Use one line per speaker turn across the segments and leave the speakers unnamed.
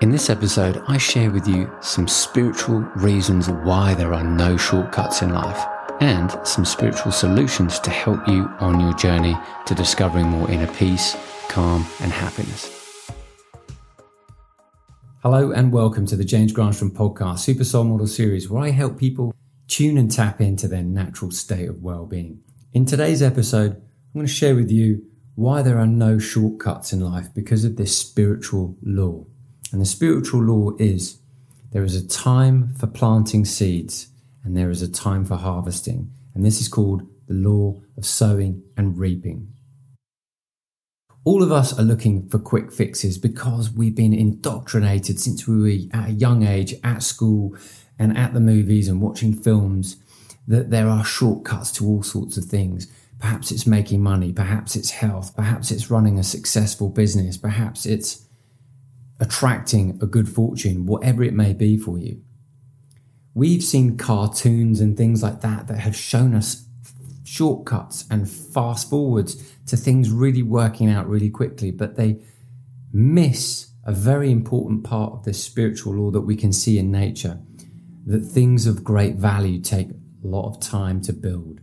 In this episode, I share with you some spiritual reasons why there are no shortcuts in life and some spiritual solutions to help you on your journey to discovering more inner peace, calm, and happiness. Hello, and welcome to the James Granstrom podcast, Super Soul Model series, where I help people tune and tap into their natural state of well being. In today's episode, I'm going to share with you why there are no shortcuts in life because of this spiritual law. And the spiritual law is there is a time for planting seeds and there is a time for harvesting. And this is called the law of sowing and reaping. All of us are looking for quick fixes because we've been indoctrinated since we were at a young age at school and at the movies and watching films that there are shortcuts to all sorts of things. Perhaps it's making money, perhaps it's health, perhaps it's running a successful business, perhaps it's attracting a good fortune, whatever it may be for you. We've seen cartoons and things like that that have shown us shortcuts and fast forwards to things really working out really quickly, but they miss a very important part of this spiritual law that we can see in nature that things of great value take a lot of time to build.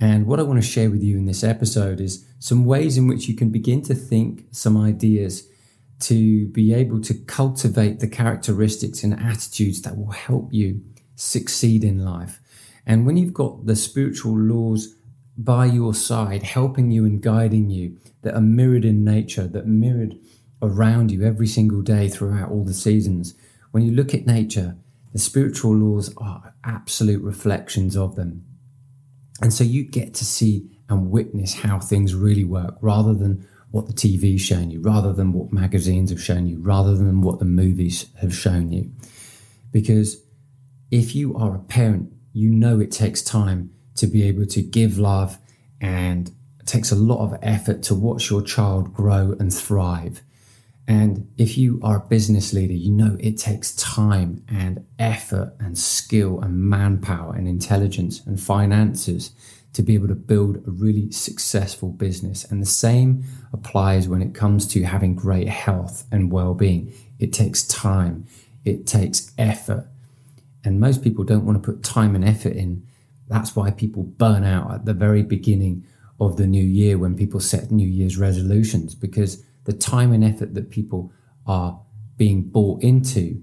And what I want to share with you in this episode is some ways in which you can begin to think some ideas to be able to cultivate the characteristics and attitudes that will help you succeed in life. And when you've got the spiritual laws by your side, helping you and guiding you, that are mirrored in nature, that mirrored around you every single day throughout all the seasons, when you look at nature, the spiritual laws are absolute reflections of them. And so you get to see and witness how things really work rather than what the TV's shown you, rather than what magazines have shown you, rather than what the movies have shown you. Because if you are a parent, you know it takes time to be able to give love and it takes a lot of effort to watch your child grow and thrive. And if you are a business leader, you know it takes time and effort and skill and manpower and intelligence and finances to be able to build a really successful business. And the same applies when it comes to having great health and well being. It takes time, it takes effort. And most people don't want to put time and effort in. That's why people burn out at the very beginning of the new year when people set New Year's resolutions because the time and effort that people are being bought into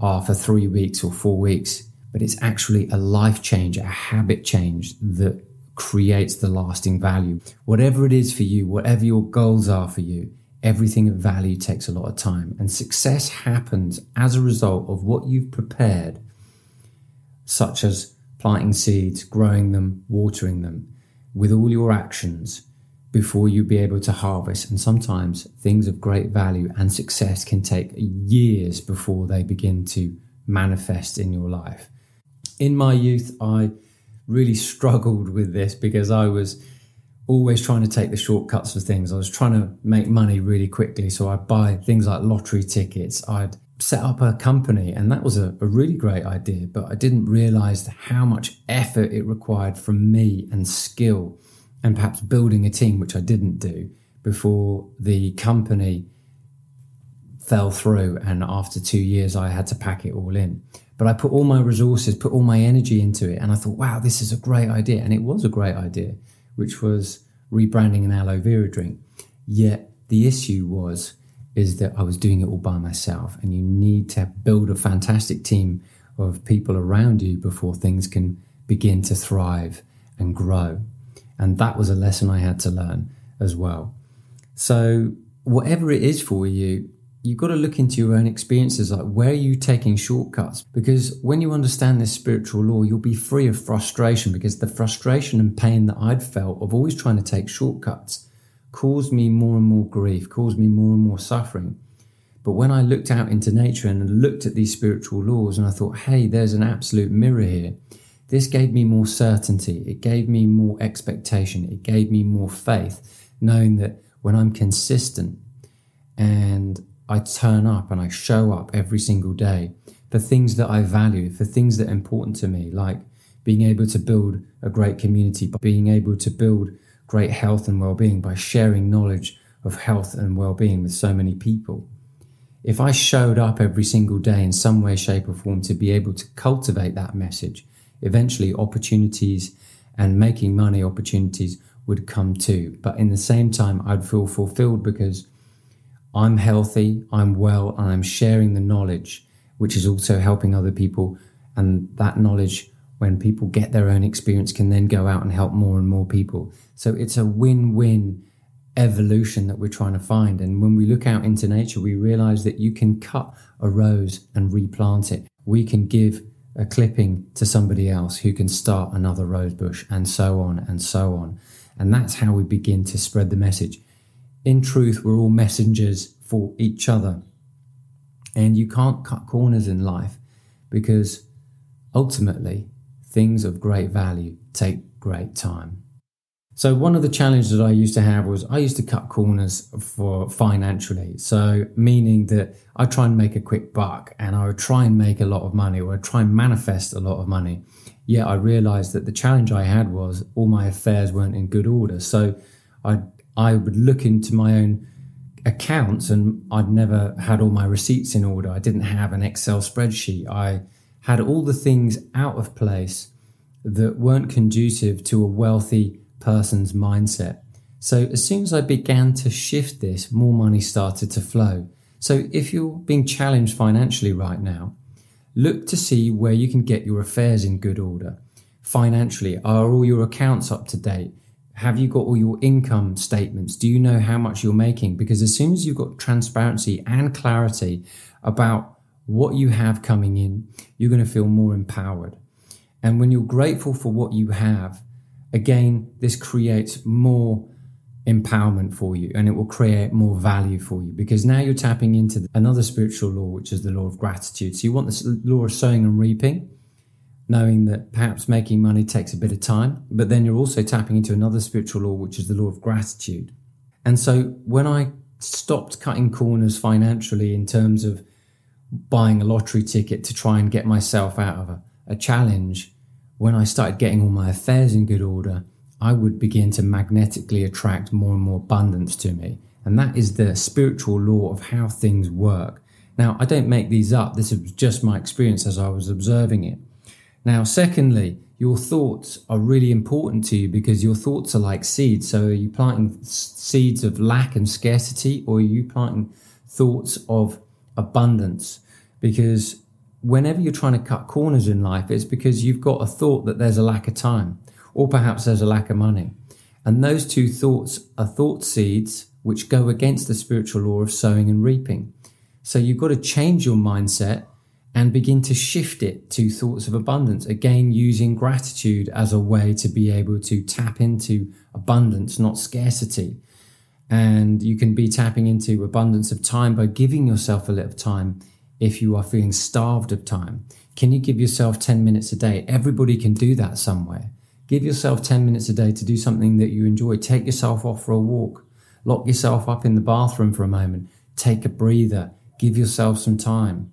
are for three weeks or four weeks, but it's actually a life change, a habit change that creates the lasting value. Whatever it is for you, whatever your goals are for you, everything of value takes a lot of time. And success happens as a result of what you've prepared, such as planting seeds, growing them, watering them, with all your actions before you be able to harvest. And sometimes things of great value and success can take years before they begin to manifest in your life. In my youth, I really struggled with this because I was always trying to take the shortcuts for things. I was trying to make money really quickly. So I'd buy things like lottery tickets. I'd set up a company, and that was a, a really great idea. But I didn't realize how much effort it required from me and skill, and perhaps building a team, which I didn't do before the company fell through. And after two years, I had to pack it all in. But I put all my resources, put all my energy into it. And I thought, wow, this is a great idea. And it was a great idea, which was rebranding an aloe vera drink. Yet the issue was, is that I was doing it all by myself. And you need to build a fantastic team of people around you before things can begin to thrive and grow. And that was a lesson I had to learn as well. So, whatever it is for you, you've got to look into your own experiences like where are you taking shortcuts? Because when you understand this spiritual law you'll be free of frustration because the frustration and pain that i'd felt of always trying to take shortcuts caused me more and more grief caused me more and more suffering. But when i looked out into nature and looked at these spiritual laws and i thought hey there's an absolute mirror here this gave me more certainty it gave me more expectation it gave me more faith knowing that when i'm consistent and I turn up and I show up every single day for things that I value, for things that are important to me, like being able to build a great community, being able to build great health and well being by sharing knowledge of health and well being with so many people. if I showed up every single day in some way, shape, or form to be able to cultivate that message, eventually opportunities and making money opportunities would come too. But in the same time, I'd feel fulfilled because I'm healthy, I'm well, and I'm sharing the knowledge, which is also helping other people. And that knowledge, when people get their own experience, can then go out and help more and more people. So it's a win win evolution that we're trying to find. And when we look out into nature, we realize that you can cut a rose and replant it. We can give a clipping to somebody else who can start another rose bush and so on and so on. And that's how we begin to spread the message. In truth, we're all messengers for each other. And you can't cut corners in life because ultimately things of great value take great time. So one of the challenges that I used to have was I used to cut corners for financially. So meaning that I try and make a quick buck and I would try and make a lot of money or I'd try and manifest a lot of money. Yet I realized that the challenge I had was all my affairs weren't in good order. So I I would look into my own accounts and I'd never had all my receipts in order. I didn't have an Excel spreadsheet. I had all the things out of place that weren't conducive to a wealthy person's mindset. So as soon as I began to shift this, more money started to flow. So if you're being challenged financially right now, look to see where you can get your affairs in good order. Financially, are all your accounts up to date? Have you got all your income statements? Do you know how much you're making? Because as soon as you've got transparency and clarity about what you have coming in, you're going to feel more empowered. And when you're grateful for what you have, again, this creates more empowerment for you and it will create more value for you because now you're tapping into another spiritual law, which is the law of gratitude. So you want this law of sowing and reaping, knowing that perhaps making money takes a bit of time, but then you're also tapping into another spiritual law, which is the law of gratitude. And so when I stopped cutting corners financially in terms of buying a lottery ticket to try and get myself out of a, a challenge, when I started getting all my affairs in good order, I would begin to magnetically attract more and more abundance to me. And that is the spiritual law of how things work. Now, I don't make these up. This is just my experience as I was observing it. Now, secondly, your thoughts are really important to you because your thoughts are like seeds. So, are you planting seeds of lack and scarcity, or are you planting thoughts of abundance? Because whenever you're trying to cut corners in life, it's because you've got a thought that there's a lack of time, or perhaps there's a lack of money. And those two thoughts are thought seeds which go against the spiritual law of sowing and reaping. So you've got to change your mindset and begin to shift it to thoughts of abundance. Again, using gratitude as a way to be able to tap into abundance, not scarcity. And you can be tapping into abundance of time by giving yourself a little time if you are feeling starved of time? Can you give yourself 10 minutes a day? Everybody can do that somewhere. Give yourself 10 minutes a day to do something that you enjoy. Take yourself off for a walk. Lock yourself up in the bathroom for a moment. Take a breather. Give yourself some time.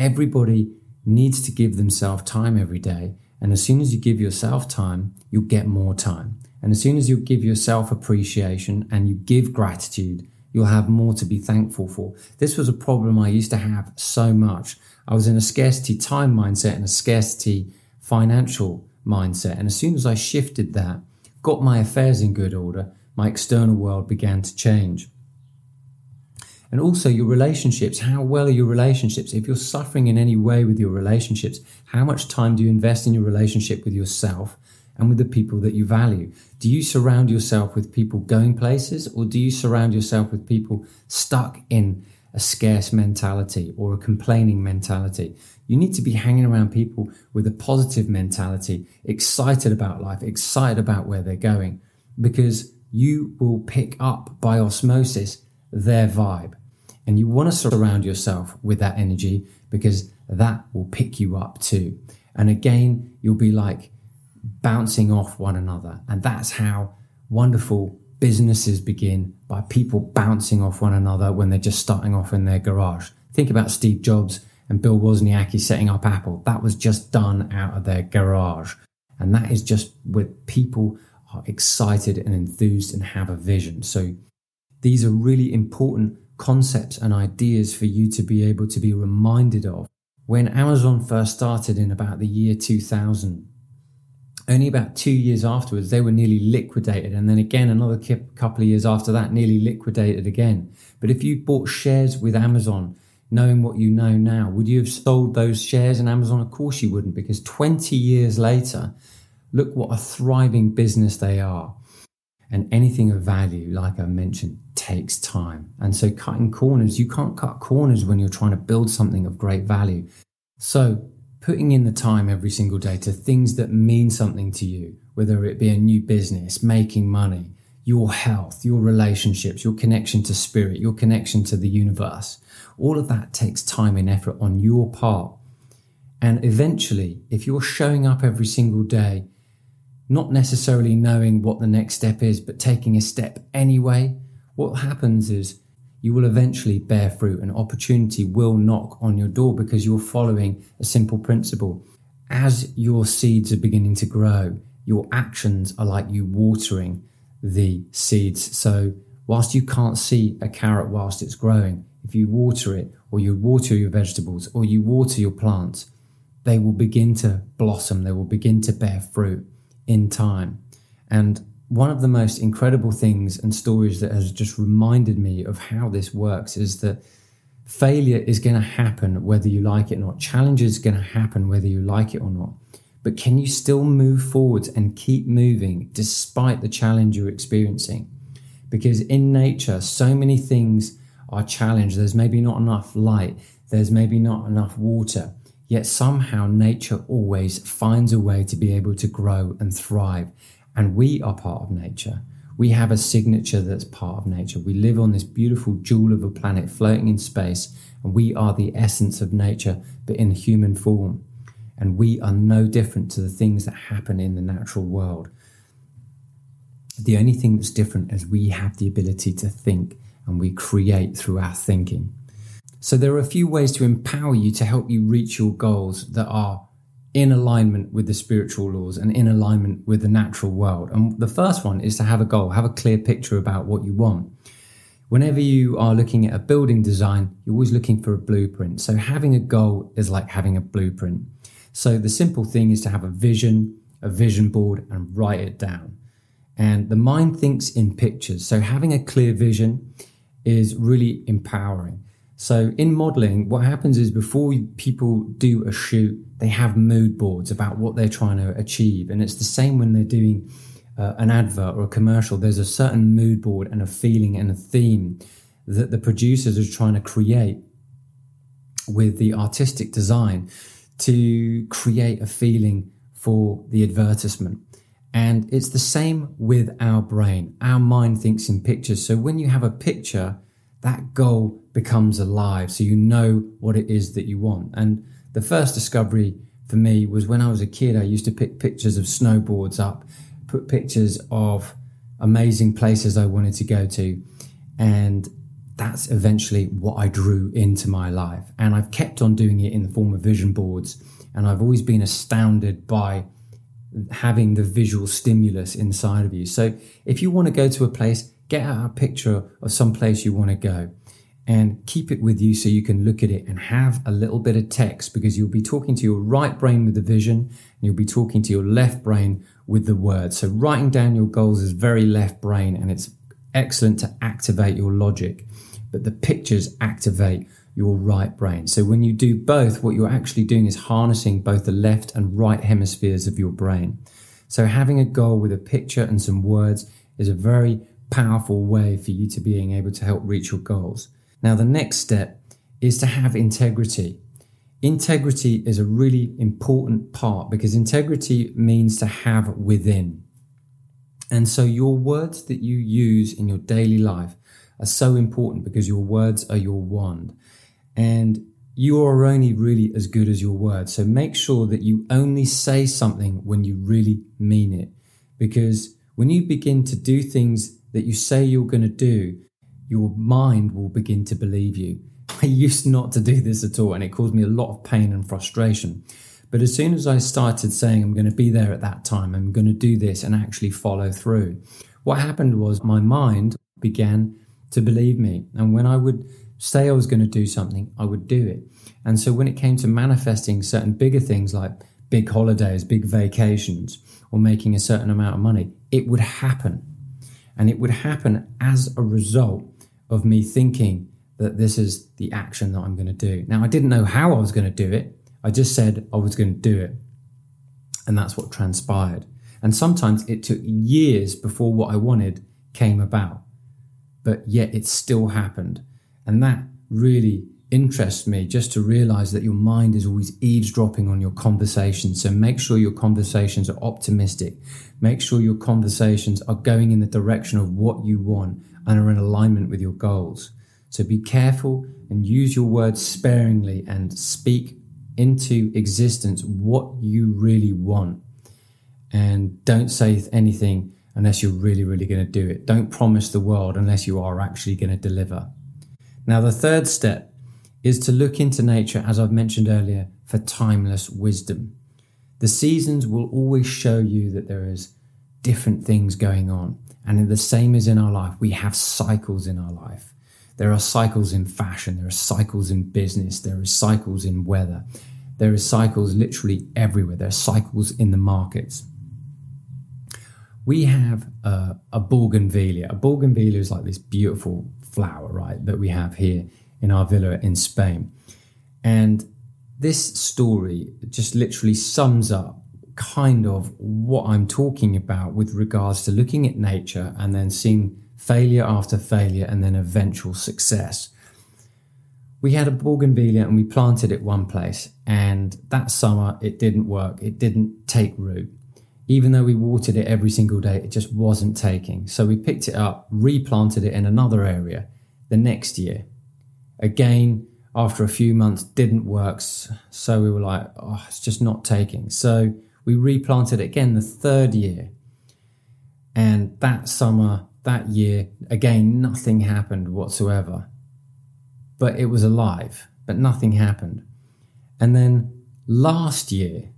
Everybody needs to give themselves time every day. And as soon as you give yourself time, you'll get more time. And as soon as you give yourself appreciation and you give gratitude, you'll have more to be thankful for. This was a problem I used to have so much. I was in a scarcity time mindset and a scarcity financial mindset. And as soon as I shifted that, got my affairs in good order, my external world began to change. And also your relationships. How well are your relationships? If you're suffering in any way with your relationships, how much time do you invest in your relationship with yourself? and with the people that you value? Do you surround yourself with people going places or do you surround yourself with people stuck in a scarce mentality or a complaining mentality? You need to be hanging around people with a positive mentality, excited about life, excited about where they're going, because you will pick up by osmosis their vibe. And you want to surround yourself with that energy because that will pick you up too. And again, you'll be like, bouncing off one another. And that's how wonderful businesses begin by people bouncing off one another when they're just starting off in their garage. Think about Steve Jobs and Bill Wozniacki setting up Apple. That was just done out of their garage. And that is just where people are excited and enthused and have a vision. So these are really important concepts and ideas for you to be able to be reminded of. When Amazon first started in about the year 2000, only about two years afterwards, they were nearly liquidated. And then again, another couple of years after that, nearly liquidated again. But if you bought shares with Amazon, knowing what you know now, would you have sold those shares in Amazon? Of course you wouldn't, because 20 years later, look what a thriving business they are. And anything of value, like I mentioned, takes time. And so cutting corners, you can't cut corners when you're trying to build something of great value. So putting in the time every single day to things that mean something to you, whether it be a new business, making money, your health, your relationships, your connection to spirit, your connection to the universe, all of that takes time and effort on your part. And eventually, if you're showing up every single day not necessarily knowing what the next step is, but taking a step anyway, what happens is you will eventually bear fruit and opportunity will knock on your door because you're following a simple principle. As your seeds are beginning to grow, your actions are like you watering the seeds. So, whilst you can't see a carrot whilst it's growing, if you water it, or you water your vegetables, or you water your plants, they will begin to blossom, they will begin to bear fruit in time. And one of the most incredible things and stories that has just reminded me of how this works is that failure is going to happen whether you like it or not. Challenge is going to happen whether you like it or not. But can you still move forwards and keep moving despite the challenge you're experiencing? Because in nature, so many things are challenged. There's maybe not enough light, there's maybe not enough water, Yet somehow nature always finds a way to be able to grow and thrive. And we are part of nature. We have a signature that's part of nature. We live on this beautiful jewel of a planet floating in space, and we are the essence of nature, but in human form. And we are no different to the things that happen in the natural world. The only thing that's different is we have the ability to think and we create through our thinking. So there are a few ways to empower you to help you reach your goals that are in alignment with the spiritual laws and in alignment with the natural world. And the first one is to have a goal, have a clear picture about what you want. Whenever you are looking at a building design, you're always looking for a blueprint. So having a goal is like having a blueprint. So the simple thing is to have a vision, a vision board, and write it down. And the mind thinks in pictures. So having a clear vision is really empowering. So in modeling, what happens is before people do a shoot, they have mood boards about what they're trying to achieve. And it's the same when they're doing uh, an advert or a commercial. There's a certain mood board and a feeling and a theme that the producers are trying to create with the artistic design to create a feeling for the advertisement. And it's the same with our brain. Our mind thinks in pictures. So when you have a picture, that goal becomes alive. So you know what it is that you want. And the first discovery for me was when I was a kid, I used to pick pictures of snowboards up, put pictures of amazing places I wanted to go to. And that's eventually what I drew into my life. And I've kept on doing it in the form of vision boards. And I've always been astounded by having the visual stimulus inside of you. So if you want to go to a place, get out a picture of some place you want to go and keep it with you so you can look at it and have a little bit of text because you'll be talking to your right brain with the vision and you'll be talking to your left brain with the words. So writing down your goals is very left brain and it's excellent to activate your logic, but the pictures activate your right brain. So when you do both, what you're actually doing is harnessing both the left and right hemispheres of your brain. So having a goal with a picture and some words is a very powerful way for you to being able to help reach your goals. Now, the next step is to have integrity. Integrity is a really important part because integrity means to have within. And so your words that you use in your daily life are so important because your words are your wand. And you are only really as good as your words. So make sure that you only say something when you really mean it. Because when you begin to do things that you say you're going to do, your mind will begin to believe you. I used not to do this at all, and it caused me a lot of pain and frustration. But as soon as I started saying, I'm going to be there at that time, I'm going to do this and actually follow through, what happened was my mind began to believe me. And when I would say I was going to do something, I would do it. And so when it came to manifesting certain bigger things like big holidays, big vacations, or making a certain amount of money, it would happen. And it would happen as a result of me thinking that this is the action that I'm going to do. Now, I didn't know how I was going to do it. I just said I was going to do it. And that's what transpired. And sometimes it took years before what I wanted came about, but yet it still happened. And that really interests me just to realize that your mind is always eavesdropping on your conversations. So make sure your conversations are optimistic. Make sure your conversations are going in the direction of what you want and are in alignment with your goals. So be careful and use your words sparingly and speak into existence what you really want. And don't say anything unless you're really, really going to do it. Don't promise the world unless you are actually going to deliver. Now, the third step is to look into nature, as I've mentioned earlier, for timeless wisdom. The seasons will always show you that there is different things going on. And the same is in our life, we have cycles in our life. There are cycles in fashion, there are cycles in business, there are cycles in weather, there are cycles literally everywhere, there are cycles in the markets. We have a, a bougainvillea. A bougainvillea is like this beautiful flower, right, that we have here in our villa in Spain. And this story just literally sums up kind of what I'm talking about with regards to looking at nature and then seeing failure after failure and then eventual success. We had a bougainvillea and we planted it one place, and that summer it didn't work. It didn't take root. Even though we watered it every single day, it just wasn't taking. So we picked it up, replanted it in another area the next year. Again, after a few months, didn't work. So we were like, oh, it's just not taking. So we replanted again the third year. And that summer, that year, again, nothing happened whatsoever. But it was alive, but nothing happened. And then last year,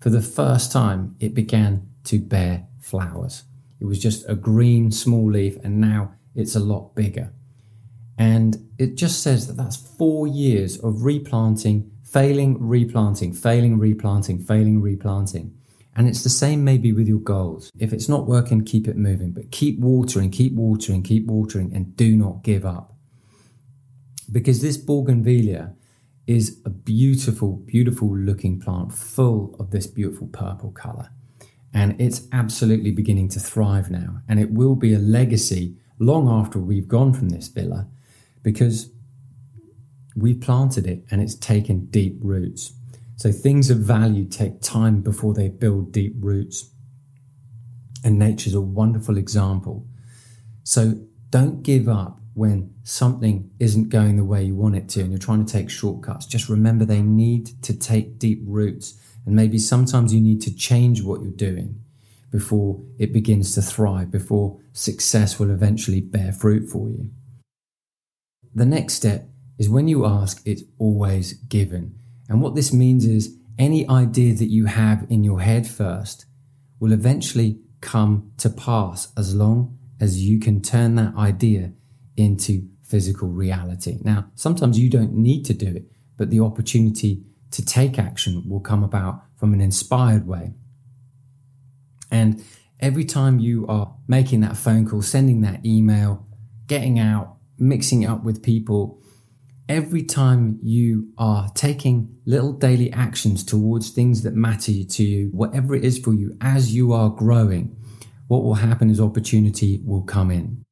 for the first time, it began to bear flowers. It was just a green small leaf, and now it's a lot bigger. And it just says that that's four years of replanting, failing, replanting, failing, replanting, failing, replanting. And it's the same maybe with your goals. If it's not working, keep it moving, but keep watering, keep watering, keep watering, and do not give up. Because this bougainvillea is a beautiful, beautiful looking plant full of this beautiful purple color. And it's absolutely beginning to thrive now. And it will be a legacy long after we've gone from this villa because we planted it and it's taken deep roots. So things of value take time before they build deep roots. And nature's a wonderful example. So don't give up when something isn't going the way you want it to and you're trying to take shortcuts. Just remember they need to take deep roots. And maybe sometimes you need to change what you're doing before it begins to thrive, before success will eventually bear fruit for you. The next step is when you ask, it's always given. And what this means is any idea that you have in your head first will eventually come to pass as long as you can turn that idea into physical reality. Now, sometimes you don't need to do it, but the opportunity to take action will come about from an inspired way. And every time you are making that phone call, sending that email, getting out, mixing it up with people, every time you are taking little daily actions towards things that matter to you, whatever it is for you, as you are growing, what will happen is opportunity will come in.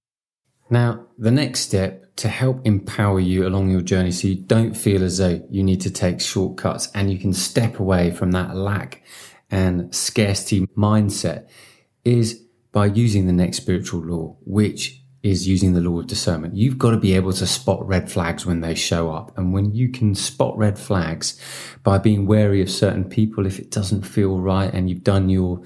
Now, the next step to help empower you along your journey so you don't feel as though you need to take shortcuts and you can step away from that lack and scarcity mindset is by using the next spiritual law, which is using the law of discernment. You've got to be able to spot red flags when they show up. And when you can spot red flags by being wary of certain people, if it doesn't feel right and you've done your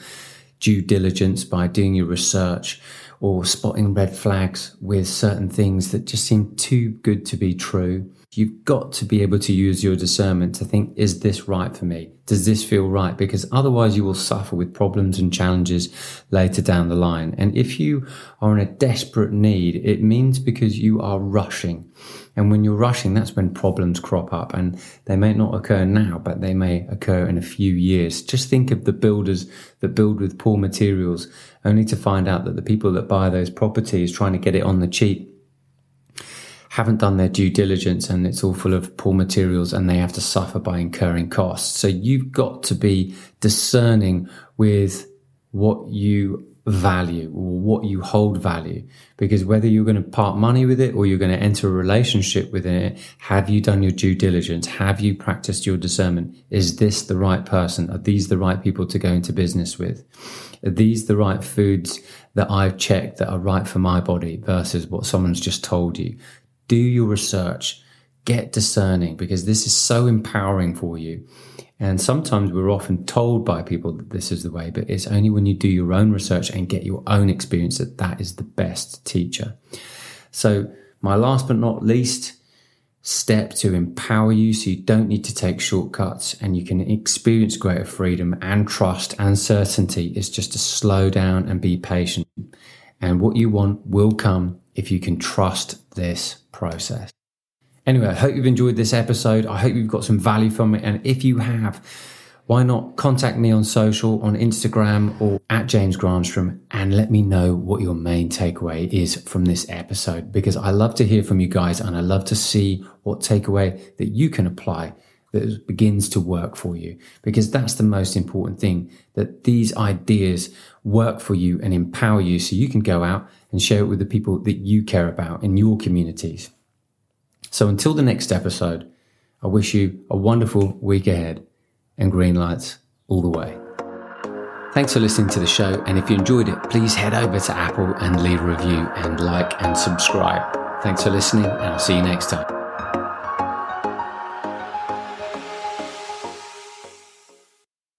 due diligence by doing your research or spotting red flags with certain things that just seem too good to be true, You've got to be able to use your discernment to think, is this right for me? Does this feel right? Because otherwise you will suffer with problems and challenges later down the line. And if you are in a desperate need, it means because you are rushing. And when you're rushing, that's when problems crop up and they may not occur now, but they may occur in a few years. Just think of the builders that build with poor materials only to find out that the people that buy those properties trying to get it on the cheap haven't done their due diligence and it's all full of poor materials and they have to suffer by incurring costs. So you've got to be discerning with what you value or what you hold value. Because whether you're going to part money with it or you're going to enter a relationship with it have you done your due diligence? Have you practiced your discernment? Is this the right person? Are these the right people to go into business with? Are these the right foods that I've checked that are right for my body versus what someone's just told you do your research, get discerning because this is so empowering for you. And sometimes we're often told by people that this is the way, but it's only when you do your own research and get your own experience that that is the best teacher. So my last but not least step to empower you so you don't need to take shortcuts and you can experience greater freedom and trust and certainty is just to slow down and be patient. And what you want will come if you can trust this process. Anyway, I hope you've enjoyed this episode. I hope you've got some value from it. And if you have, why not contact me on social, on Instagram or at James Granstrom and let me know what your main takeaway is from this episode because I love to hear from you guys and I love to see what takeaway that you can apply that begins to work for you because that's the most important thing that these ideas work for you and empower you so you can go out and share it with the people that you care about in your communities. So until the next episode, I wish you a wonderful week ahead and green lights all the way. Thanks for listening to the show. And if you enjoyed it, please head over to Apple and leave a review and like and subscribe. Thanks for listening, and I'll see you next time.